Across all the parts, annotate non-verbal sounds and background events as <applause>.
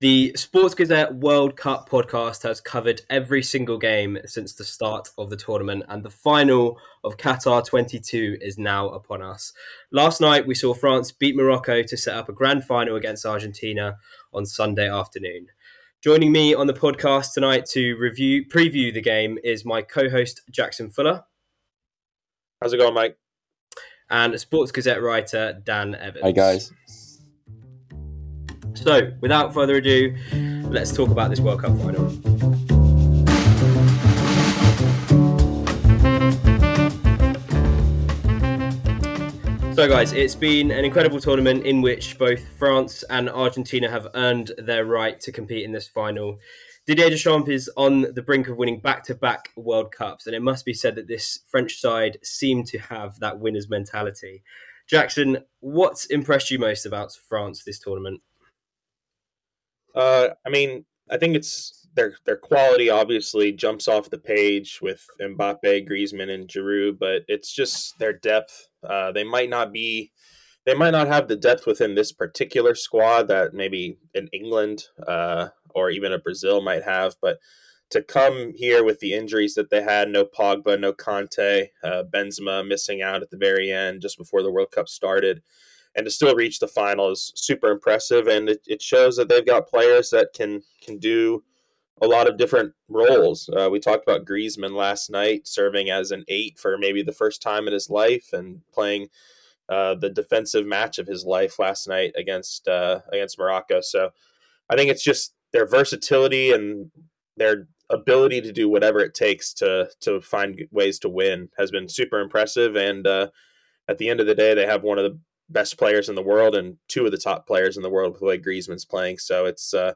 The Sports Gazette World Cup podcast has covered every single game since the start of the tournament, and the final of Qatar 22 is now upon us. Last night, we saw France beat Morocco to set up a grand final against Argentina on Sunday afternoon. Joining me on the podcast tonight to review preview the game is my co-host Jackson Fuller. How's it going, Mike? And Sports Gazette writer Dan Evans. Hi guys. So, without further ado, let's talk about this World Cup final. So, guys, it's been an incredible tournament in which both France and Argentina have earned their right to compete in this final. Didier Deschamps is on the brink of winning back to back World Cups, and it must be said that this French side seem to have that winner's mentality. Jackson, what's impressed you most about France this tournament? Uh, I mean, I think it's their their quality obviously jumps off the page with Mbappe, Griezmann, and Giroud, but it's just their depth. Uh, they might not be, they might not have the depth within this particular squad that maybe in England uh, or even a Brazil might have, but to come here with the injuries that they had, no Pogba, no Kante, uh, Benzema missing out at the very end just before the World Cup started and to still reach the final is super impressive. And it, it shows that they've got players that can can do a lot of different roles. Uh, we talked about Griezmann last night, serving as an eight for maybe the first time in his life, and playing uh, the defensive match of his life last night against uh, against Morocco. So I think it's just their versatility and their ability to do whatever it takes to to find ways to win has been super impressive. And uh, at the end of the day, they have one of the best players in the world and two of the top players in the world with the way Griezmann's playing. So it's uh,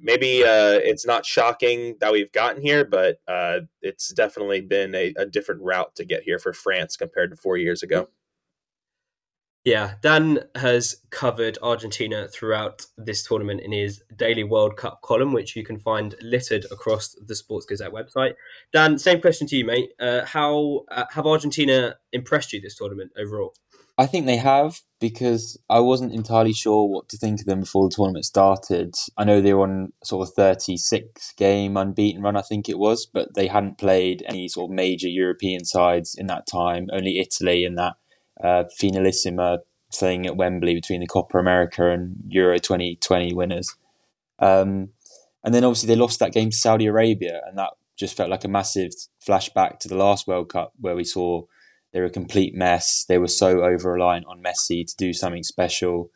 maybe uh, it's not shocking that we've gotten here, but uh, it's definitely been a, a, different route to get here for France compared to four years ago. Yeah, Dan has covered Argentina throughout this tournament in his daily World Cup column, which you can find littered across the Sports Gazette website. Dan, same question to you, mate. Uh, how uh, have Argentina impressed you this tournament overall? I think they have because I wasn't entirely sure what to think of them before the tournament started. I know they were on sort of 36 game unbeaten run, I think it was, but they hadn't played any sort of major European sides in that time, only Italy in that uh, finalissima thing at Wembley between the Copa America and Euro 2020 winners. Um, and then obviously they lost that game to Saudi Arabia, and that just felt like a massive flashback to the last World Cup where we saw they were a complete mess. They were so over reliant on Messi to do something special.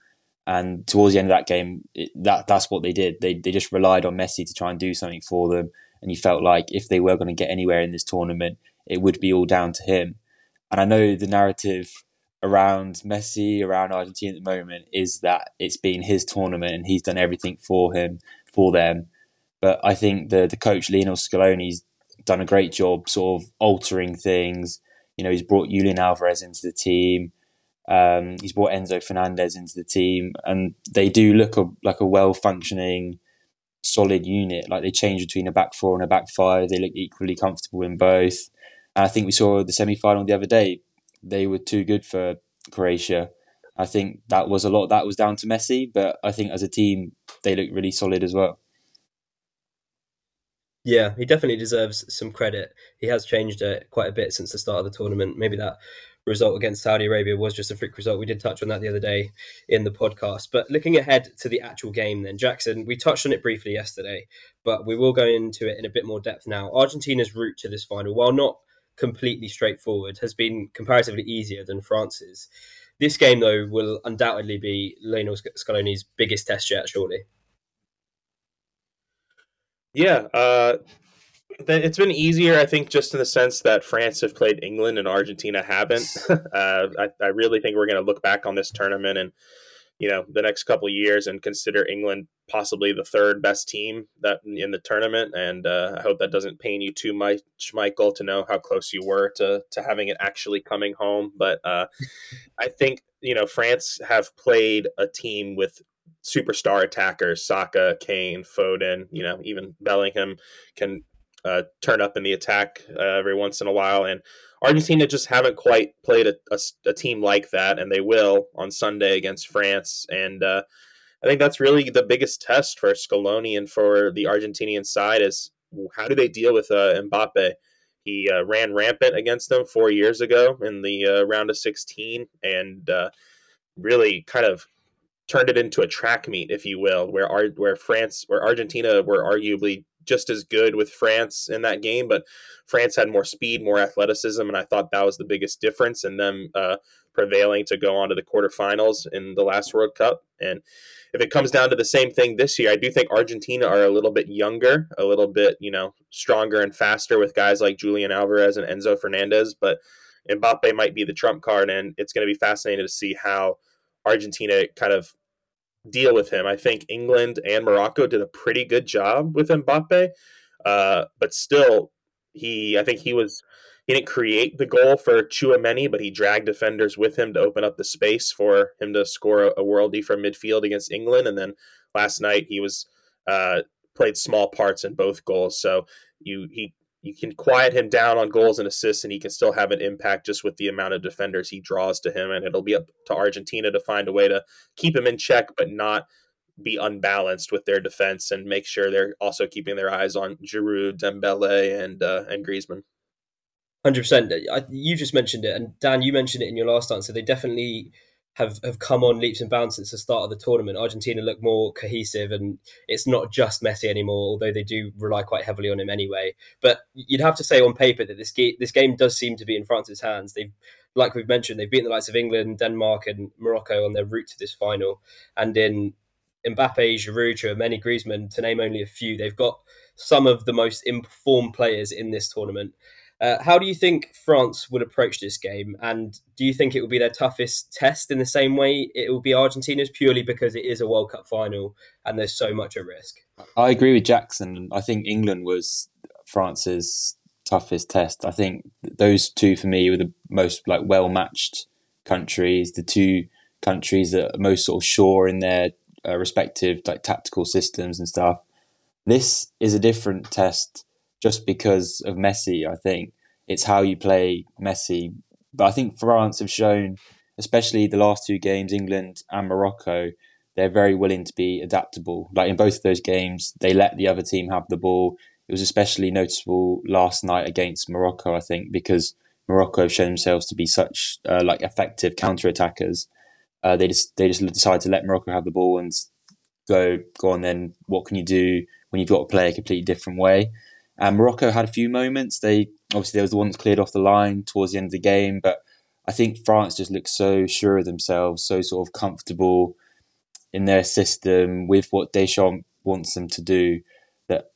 And towards the end of that game, it, that that's what they did. They they just relied on Messi to try and do something for them. And you felt like if they were going to get anywhere in this tournament, it would be all down to him. And I know the narrative around Messi, around Argentina at the moment, is that it's been his tournament and he's done everything for him, for them. But I think the the coach Lionel Scaloni's done a great job, sort of altering things, you know, he's brought Julian Alvarez into the team. Um, he's brought Enzo Fernandez into the team, and they do look a, like a well functioning, solid unit. Like they change between a back four and a back five. They look equally comfortable in both. And I think we saw the semi final the other day. They were too good for Croatia. I think that was a lot. That was down to Messi, but I think as a team they look really solid as well. Yeah, he definitely deserves some credit. He has changed it quite a bit since the start of the tournament. Maybe that result against Saudi Arabia was just a freak result. We did touch on that the other day in the podcast. But looking ahead to the actual game, then, Jackson, we touched on it briefly yesterday, but we will go into it in a bit more depth now. Argentina's route to this final, while not completely straightforward, has been comparatively easier than France's. This game, though, will undoubtedly be Lionel Scaloni's biggest test yet, surely. Yeah, uh, it's been easier, I think, just in the sense that France have played England and Argentina haven't. <laughs> uh, I, I, really think we're going to look back on this tournament and you know the next couple years and consider England possibly the third best team that in the tournament. And uh, I hope that doesn't pain you too much, Michael, to know how close you were to to having it actually coming home. But uh, I think you know France have played a team with superstar attackers, Saka, Kane, Foden, you know, even Bellingham can uh, turn up in the attack uh, every once in a while. And Argentina just haven't quite played a, a, a, team like that, and they will on Sunday against France. And uh, I think that's really the biggest test for Scaloni and for the Argentinian side is how do they deal with uh, Mbappe? He uh, ran rampant against them four years ago in the uh, round of 16 and really kind of turned it into a track meet, if you will, where where France, where Argentina were arguably just as good with France in that game, but France had more speed, more athleticism, and I thought that was the biggest difference in them uh, prevailing to go on to the quarterfinals in the last World Cup. And if it comes down to the same thing this year, I do think Argentina are a little bit younger, a little bit, you know, stronger and faster with guys like Julian Alvarez and Enzo Fernandez, but Mbappe might be the trump card, and it's going to be fascinating to see how Argentina kind of deal with him. I think England and Morocco did a pretty good job with Mbappe, uh, but still, he I think he was he didn't create the goal for Tchouameni, but he dragged defenders with him to open up the space for him to score a, a worldie from midfield against England. And then last night he was uh, played small parts in both goals. So you he you can quiet him down on goals and assists, and he can still have an impact just with the amount of defenders he draws to him. And it'll be up to Argentina to find a way to keep him in check, but not be unbalanced with their defense and make sure they're also keeping their eyes on Giroud, Dembele, and uh, and Griezmann. Hundred percent. You just mentioned it, and Dan, you mentioned it in your last answer. They definitely have have come on leaps and bounds since the start of the tournament. Argentina look more cohesive, and it's not just Messi anymore. Although they do rely quite heavily on him anyway. But you'd have to say on paper that this game this game does seem to be in France's hands. They've, like we've mentioned, they've beaten the likes of England, Denmark, and Morocco on their route to this final. And in Mbappe, Giroud, many Griezmann, to name only a few, they've got some of the most informed players in this tournament. Uh, how do you think France would approach this game? And do you think it will be their toughest test in the same way it will be Argentina's, purely because it is a World Cup final and there's so much at risk? I agree with Jackson. I think England was France's toughest test. I think those two for me were the most like well matched countries, the two countries that are most sort of sure in their uh, respective like tactical systems and stuff. This is a different test just because of Messi. I think it's how you play Messi. But I think France have shown, especially the last two games, England and Morocco, they're very willing to be adaptable. Like in both of those games, they let the other team have the ball. It was especially noticeable last night against Morocco, I think, because Morocco have shown themselves to be such uh, like effective counter attackers. Uh, they just they just decided to let Morocco have the ball and go go on. Then what can you do when you've got to play a completely different way? And Morocco had a few moments. They obviously there was the one that cleared off the line towards the end of the game, but I think France just looked so sure of themselves, so sort of comfortable in their system with what Deschamps wants them to do. That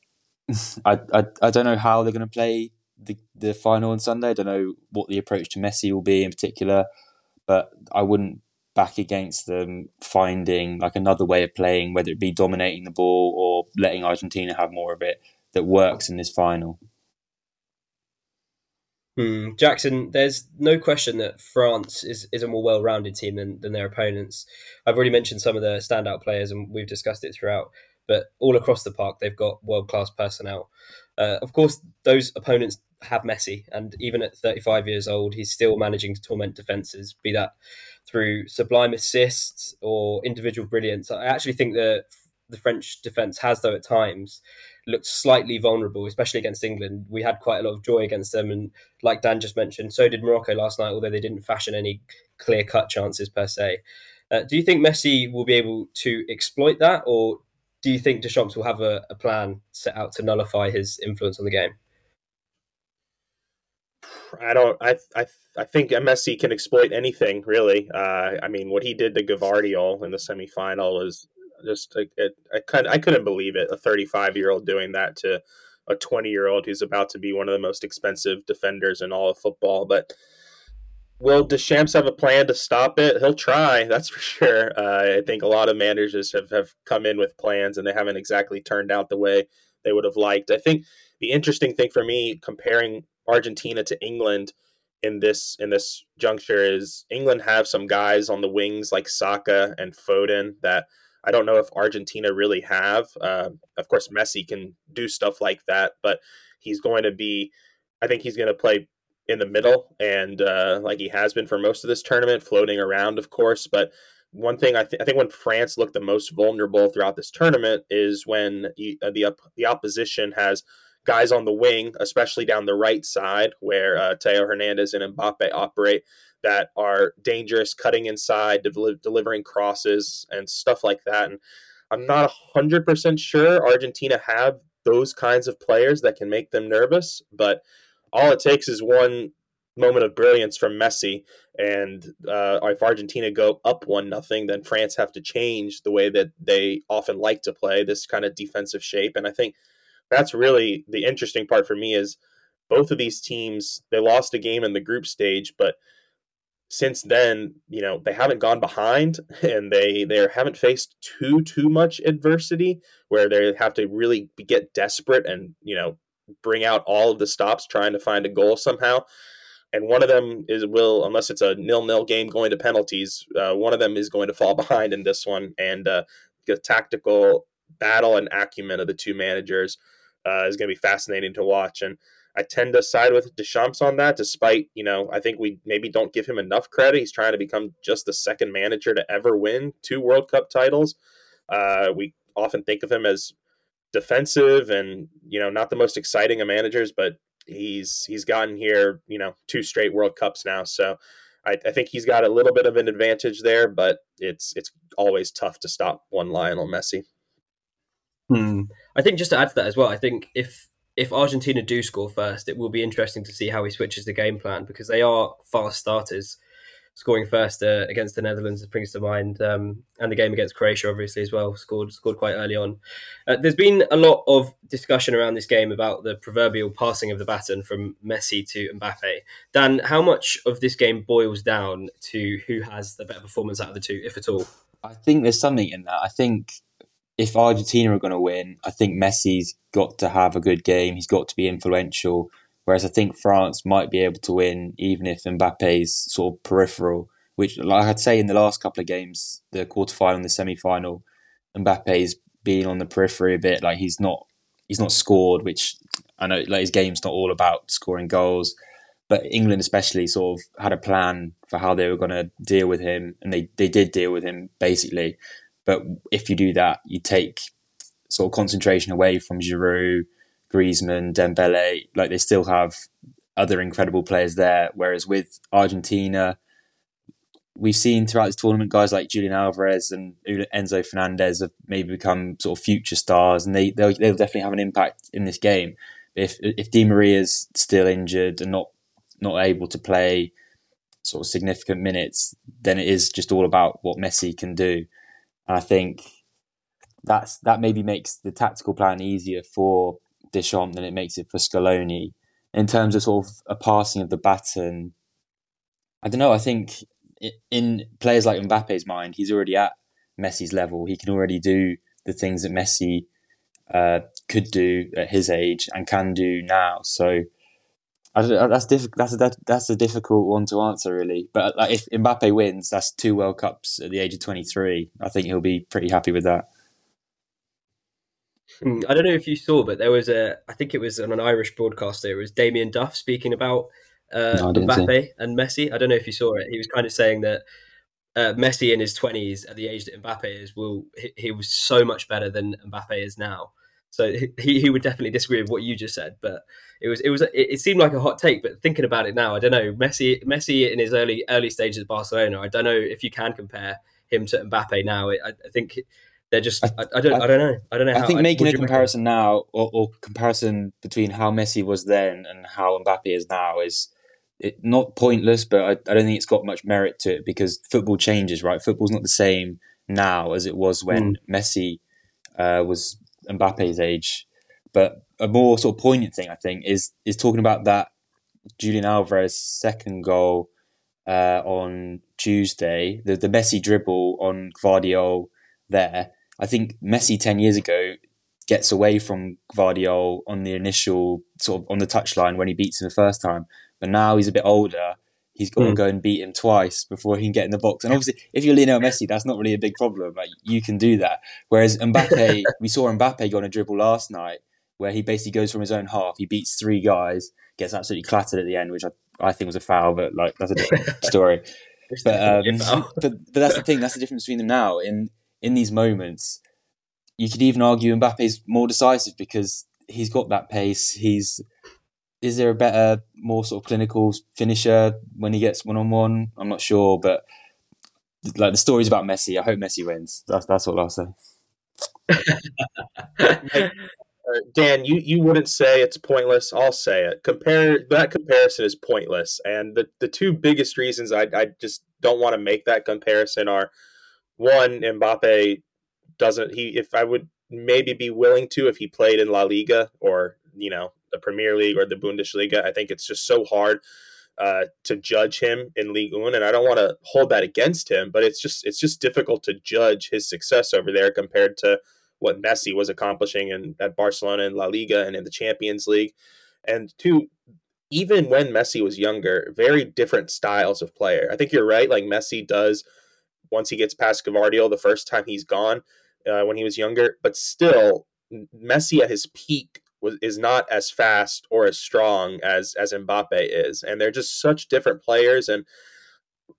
<laughs> I I, I don't know how they're going to play the the final on Sunday. I don't know what the approach to Messi will be in particular, but I wouldn't back against them finding like another way of playing, whether it be dominating the ball or letting Argentina have more of it that works in this final. Hmm. Jackson, there's no question that France is, is a more well rounded team than, than their opponents. I've already mentioned some of the standout players and we've discussed it throughout, but all across the park, they've got world class personnel. Uh, of course, those opponents have Messi, and even at 35 years old, he's still managing to torment defenses, be that through sublime assists or individual brilliance. I actually think that the French defence has, though, at times looked slightly vulnerable, especially against England. We had quite a lot of joy against them, and like Dan just mentioned, so did Morocco last night, although they didn't fashion any clear cut chances per se. Uh, do you think Messi will be able to exploit that, or do you think Deschamps will have a, a plan set out to nullify his influence on the game? I don't. I I I think Messi can exploit anything really. Uh, I mean, what he did to Gvardiol in the semifinal was just it, it, I could I couldn't believe it. A 35 year old doing that to a 20 year old who's about to be one of the most expensive defenders in all of football. But will Deschamps have a plan to stop it? He'll try, that's for sure. Uh, I think a lot of managers have, have come in with plans and they haven't exactly turned out the way they would have liked. I think the interesting thing for me comparing Argentina to England in this in this juncture is England have some guys on the wings like Saka and Foden that I don't know if Argentina really have. Uh, of course, Messi can do stuff like that, but he's going to be. I think he's going to play in the middle, and uh, like he has been for most of this tournament, floating around, of course. But one thing I, th- I think when France looked the most vulnerable throughout this tournament is when uh, the the opposition has guys on the wing, especially down the right side where uh, Theo Hernandez and Mbappe operate, that are dangerous, cutting inside, del- delivering crosses and stuff like that. And I'm not hundred percent sure Argentina have those kinds of players that can make them nervous, but all it takes is one moment of brilliance from Messi, and uh, if Argentina go up one nothing, then France have to change the way that they often like to play this kind of defensive shape. And I think that's really the interesting part for me is both of these teams they lost a game in the group stage, but since then, you know, they haven't gone behind <laughs> and they they haven't faced too too much adversity where they have to really get desperate and you know bring out all of the stops trying to find a goal somehow and one of them is will unless it's a nil nil game going to penalties. Uh, one of them is going to fall <laughs> behind in this one, and uh, the tactical battle and acumen of the two managers uh, is going to be fascinating to watch. And I tend to side with Deschamps on that, despite you know I think we maybe don't give him enough credit. He's trying to become just the second manager to ever win two World Cup titles. Uh, we often think of him as defensive and you know not the most exciting of managers, but he's he's gotten here, you know, two straight World Cups now. So I, I, think he's got a little bit of an advantage there, but it's it's always tough to stop one Lionel Messi. Hmm. I think just to add to that as well, I think if if Argentina do score first, it will be interesting to see how he switches the game plan because they are fast starters scoring first uh, against the Netherlands brings to mind, um, and the game against Croatia, obviously as well, scored scored quite early on. Uh, there's been a lot of discussion around this game about the proverbial passing of the baton from Messi to Mbappe. Dan, how much of this game boils down to who has the better performance out of the two, if at all? I think there's something in that. I think if Argentina are going to win, I think Messi's got to have a good game. He's got to be influential. Whereas I think France might be able to win even if Mbappe's sort of peripheral, which, like I'd say in the last couple of games, the quarterfinal and the semi final, Mbappe's been on the periphery a bit. Like he's not he's not scored, which I know like his game's not all about scoring goals. But England especially sort of had a plan for how they were going to deal with him, and they, they did deal with him basically. But if you do that, you take sort of concentration away from Giroud, Griezmann, Dembele, like they still have other incredible players there. Whereas with Argentina, we've seen throughout this tournament guys like Julian Alvarez and Enzo Fernandez have maybe become sort of future stars, and they they'll, they'll definitely have an impact in this game. If if Di Maria is still injured and not not able to play sort of significant minutes, then it is just all about what Messi can do. And I think that's that maybe makes the tactical plan easier for Deschamps than it makes it for Scaloni. In terms of sort of a passing of the baton, I don't know. I think in players like Mbappe's mind, he's already at Messi's level. He can already do the things that Messi uh, could do at his age and can do now. So that's diff- that's a, that's a difficult one to answer, really. But like, if Mbappe wins, that's two World Cups at the age of twenty three. I think he'll be pretty happy with that. Hmm, I don't know if you saw, but there was a, I think it was on an Irish broadcaster. It was Damien Duff speaking about uh, no, Mbappe and Messi. I don't know if you saw it. He was kind of saying that uh, Messi in his twenties, at the age that Mbappe is, will he, he, was so much better than Mbappe is now. So he, he would definitely disagree with what you just said, but it was it was it, seemed like a hot take. But thinking about it now, I don't know Messi Messi in his early early stages at Barcelona. I don't know if you can compare him to Mbappe now. I, I think they're just I, I don't I, I, don't know I don't know. I think making a comparison now or, or, comparison between how Messi was then and how Mbappe is now is it, not pointless, but I, I don't think it's got much merit to it because football changes, right? Football's not the same now as it was when mm. Messi uh, was Mbappe's age. But a more sort of poignant thing, I think, is is talking about that Julian Alvarez second goal uh, on Tuesday, the the Messi dribble on Gvardiol there I think Messi 10 years ago gets away from Gvardiol on the initial sort of on the touchline when he beats him the first time. But now he's a bit older. He's got mm. to go and beat him twice before he can get in the box. And obviously, if you're Lionel Messi, that's not really a big problem. Like you can do that. Whereas Mbappe, <laughs> we saw Mbappe go on a dribble last night where he basically goes from his own half. He beats three guys, gets absolutely clattered at the end, which I, I think was a foul, but like that's a different <laughs> story. but, um, <laughs> but but that's the thing. That's the difference between them now. In in these moments, you could even argue Mbappe's more decisive because he's got that pace. He's is there a better, more sort of clinical finisher when he gets one on one? I'm not sure, but like the stories about Messi, I hope Messi wins. That's that's what I'll say. <laughs> Dan, you, you wouldn't say it's pointless. I'll say it. Compare that comparison is pointless, and the the two biggest reasons I I just don't want to make that comparison are one, Mbappe doesn't he if I would maybe be willing to if he played in La Liga or you know the Premier League or the Bundesliga. I think it's just so hard uh, to judge him in Ligue 1, and I don't want to hold that against him, but it's just it's just difficult to judge his success over there compared to what Messi was accomplishing in at Barcelona and La Liga and in the Champions League. And two, even when Messi was younger, very different styles of player. I think you're right. Like Messi does once he gets past Gvardiol the first time he's gone uh, when he was younger, but still Messi at his peak was is not as fast or as strong as as Mbappe is, and they're just such different players. And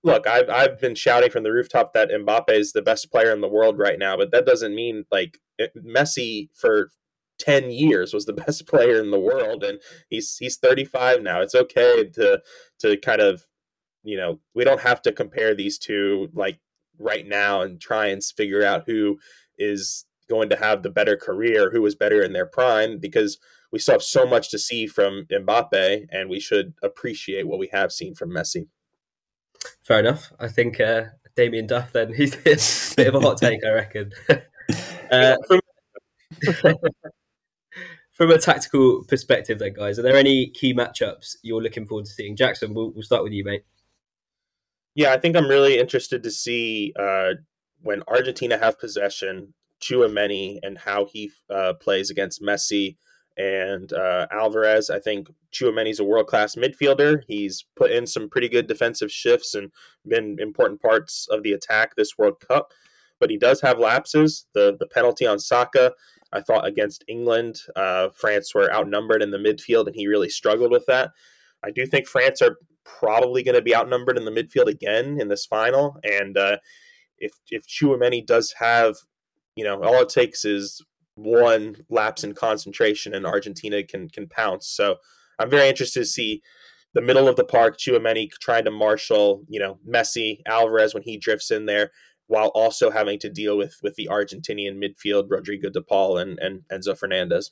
look, I've I've been shouting from the rooftop that Mbappe is the best player in the world right now, but that doesn't mean like eh, Messi for 10 years was the <laughs> best player in the world and he's he's 35 now. It's okay to to kind of you know, we don't have to compare these two like right now and try and figure out who is going to have the better career, who was better in their prime because we still have so much to see from Mbappe and we should appreciate what we have seen from Messi. Fair enough. I think uh, Damien Duff then <laughs> he's a bit of a hot take, I reckon. <laughs> Uh, from, <laughs> from a tactical perspective, then, guys, are there any key matchups you're looking forward to seeing? Jackson, we'll, we'll start with you, mate. Yeah, I think I'm really interested to see uh, when Argentina have possession, Tchouameni and how he uh, plays against Messi and uh, Alvarez. I think Tchouameni's a world class midfielder. He's put in some pretty good defensive shifts and been important parts of the attack this World Cup but he does have lapses. The the penalty on Saka, I thought against England, uh, France were outnumbered in the midfield, and he really struggled with that. I do think France are probably going to be outnumbered in the midfield again in this final, and uh, if if Tchouameni does have, you know, all it takes is one lapse in concentration, and Argentina can can pounce. So I'm very interested to see the middle of the park, Tchouameni trying to marshal, you know, Messi, Alvarez when he drifts in there, while also having to deal with with the Argentinian midfield, Rodrigo de Paul and, and Enzo Fernandez.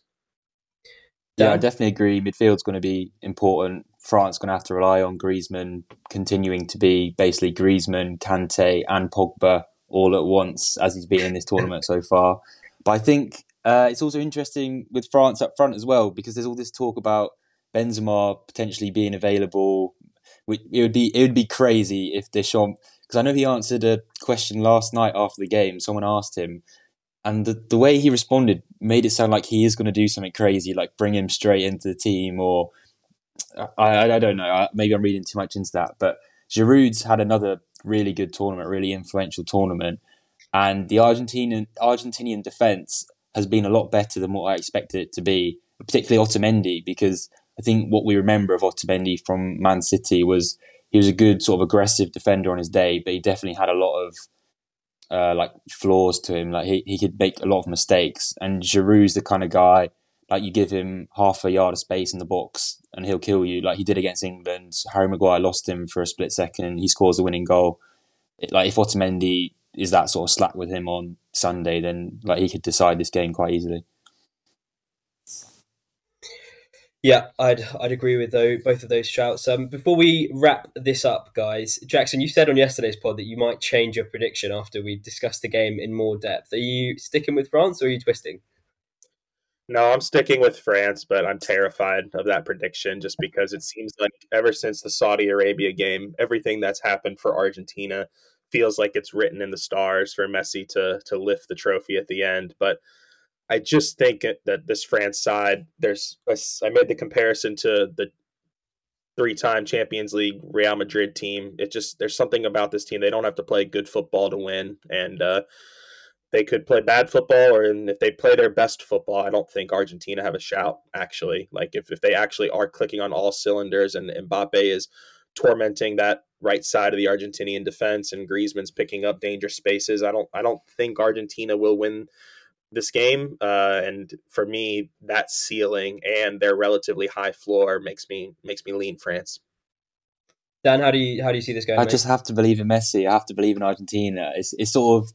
Yeah, I definitely agree. Midfield's going to be important. France going to have to rely on Griezmann continuing to be basically Griezmann, Kante, and Pogba all at once as he's been in this tournament so far. But I think uh, it's also interesting with France up front as well because there's all this talk about Benzema potentially being available. It would be it would be crazy if Deschamps because I know he answered a question last night after the game. Someone asked him, and the, the way he responded made it sound like he is going to do something crazy, like bring him straight into the team, or I, I, I don't know. Maybe I'm reading too much into that. But Giroud's had another really good tournament, really influential tournament, and the Argentinian Argentinian defense has been a lot better than what I expected it to be, particularly Otamendi, because I think what we remember of Otamendi from Man City was he was a good sort of aggressive defender on his day, but he definitely had a lot of uh, like flaws to him. Like he, he could make a lot of mistakes. And Giroud's the kind of guy like you give him half a yard of space in the box and he'll kill you, like he did against England. Harry Maguire lost him for a split second he scores a winning goal. It, like if Otamendi is that sort of slack with him on Sunday, then like he could decide this game quite easily. Yeah, I'd I'd agree with though both of those shouts. Um, before we wrap this up, guys, Jackson, you said on yesterday's pod that you might change your prediction after we discussed the game in more depth. Are you sticking with France or are you twisting? No, I'm sticking with France, but I'm terrified of that prediction just because it seems like ever since the Saudi Arabia game, everything that's happened for Argentina feels like it's written in the stars for Messi to to lift the trophy at the end. But I just think that this France side, there's I made the comparison to the three-time Champions League Real Madrid team. It just there's something about this team. They don't have to play good football to win, and uh, they could play bad football, or if they play their best football, I don't think Argentina have a shout. Actually, like if if they actually are clicking on all cylinders, and Mbappe is tormenting that right side of the Argentinian defense, and Griezmann's picking up dangerous spaces. I don't I don't think Argentina will win this game. Uh, and for me, that ceiling and their relatively high floor makes me makes me lean France. Dan, how do you how do you see this going? I mate? just have to believe in Messi. I have to believe in Argentina. It's it's sort of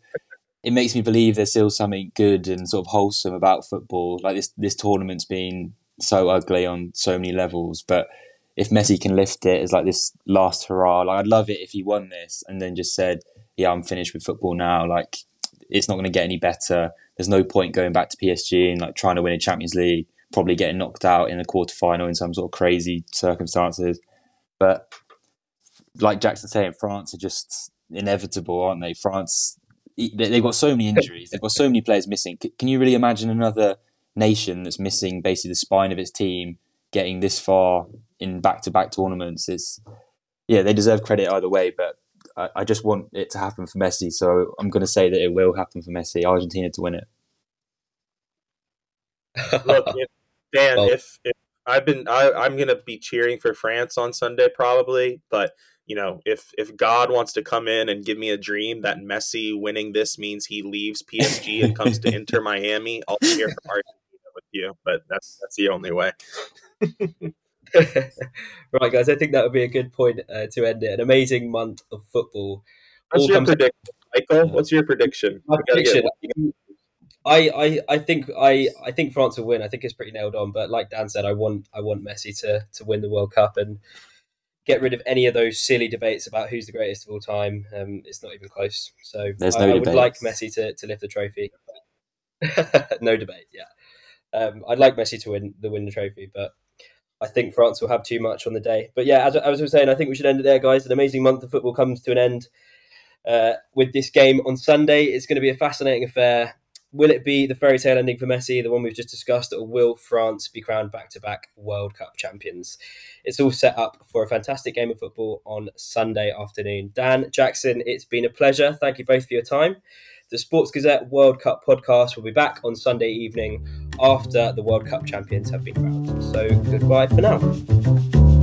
it makes me believe there's still something good and sort of wholesome about football. Like this this tournament's been so ugly on so many levels, but if Messi can lift it as like this last hurrah, like I'd love it if he won this and then just said, "Yeah, I'm finished with football now." Like it's not going to get any better. There's no point going back to PSG and like trying to win a Champions League, probably getting knocked out in the quarter final in some sort of crazy circumstances. But like Jackson saying, France are just inevitable, aren't they? France, they've got so many injuries. They've got so many players missing. Can you really imagine another nation that's missing basically the spine of its team getting this far in back-to-back tournaments? It's yeah, they deserve credit either way, but I, I just want it to happen for Messi. So I'm going to say that it will happen for Messi, Argentina to win it. Look, if, Dan, well, if, if I've been, I, I'm going to be cheering for France on Sunday probably, but you know, if if God wants to come in and give me a dream that Messi winning this means he leaves PSG and comes to Inter <laughs> Miami, I'll be here for Argentina with you. But that's that's the only way. <laughs> right, guys, I think that would be a good point uh, to end it. An amazing month of football. What's All your prediction, Michael? What's your prediction? My prediction. I, I, I think I, I think France will win. I think it's pretty nailed on. But like Dan said, I want I want Messi to to win the World Cup and get rid of any of those silly debates about who's the greatest of all time. Um, it's not even close. So There's I, no I would like Messi to, to lift the trophy. <laughs> no debate. Yeah, um, I'd like Messi to win the win the trophy, but I think France will have too much on the day. But yeah, as, as I was saying, I think we should end it there, guys. An amazing month of football comes to an end uh, with this game on Sunday. It's going to be a fascinating affair. Will it be the fairy tale ending for Messi, the one we've just discussed, or will France be crowned back to back World Cup champions? It's all set up for a fantastic game of football on Sunday afternoon. Dan, Jackson, it's been a pleasure. Thank you both for your time. The Sports Gazette World Cup podcast will be back on Sunday evening after the World Cup champions have been crowned. So goodbye for now.